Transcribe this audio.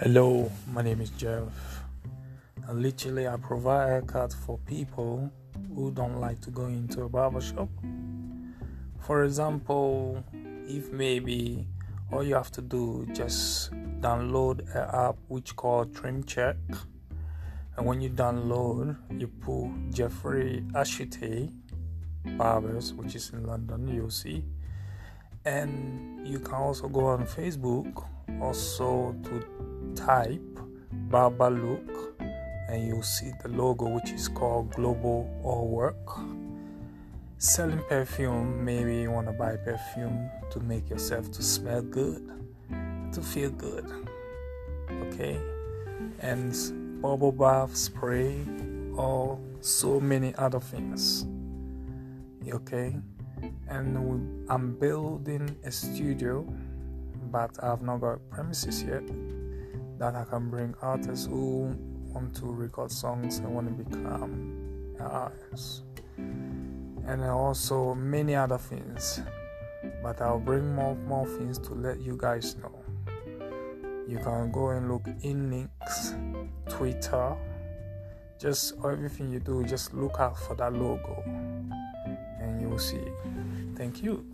Hello, my name is Jeff. And literally, I provide haircuts for people who don't like to go into a barber shop. For example, if maybe all you have to do just download an app which called Trim Check, and when you download, you put Jeffrey Ashite Barbers, which is in London, you'll see. And you can also go on Facebook also to type Barber Look and you'll see the logo which is called Global All Work. Selling perfume, maybe you want to buy perfume to make yourself to smell good, to feel good. Okay? And bubble bath spray or so many other things. Okay? And I'm building a studio, but I've not got premises yet that I can bring artists who want to record songs and want to become artists. And also many other things. But I'll bring more more things to let you guys know. You can go and look in links, Twitter, just everything you do, just look out for that logo and you'll see. Thank you.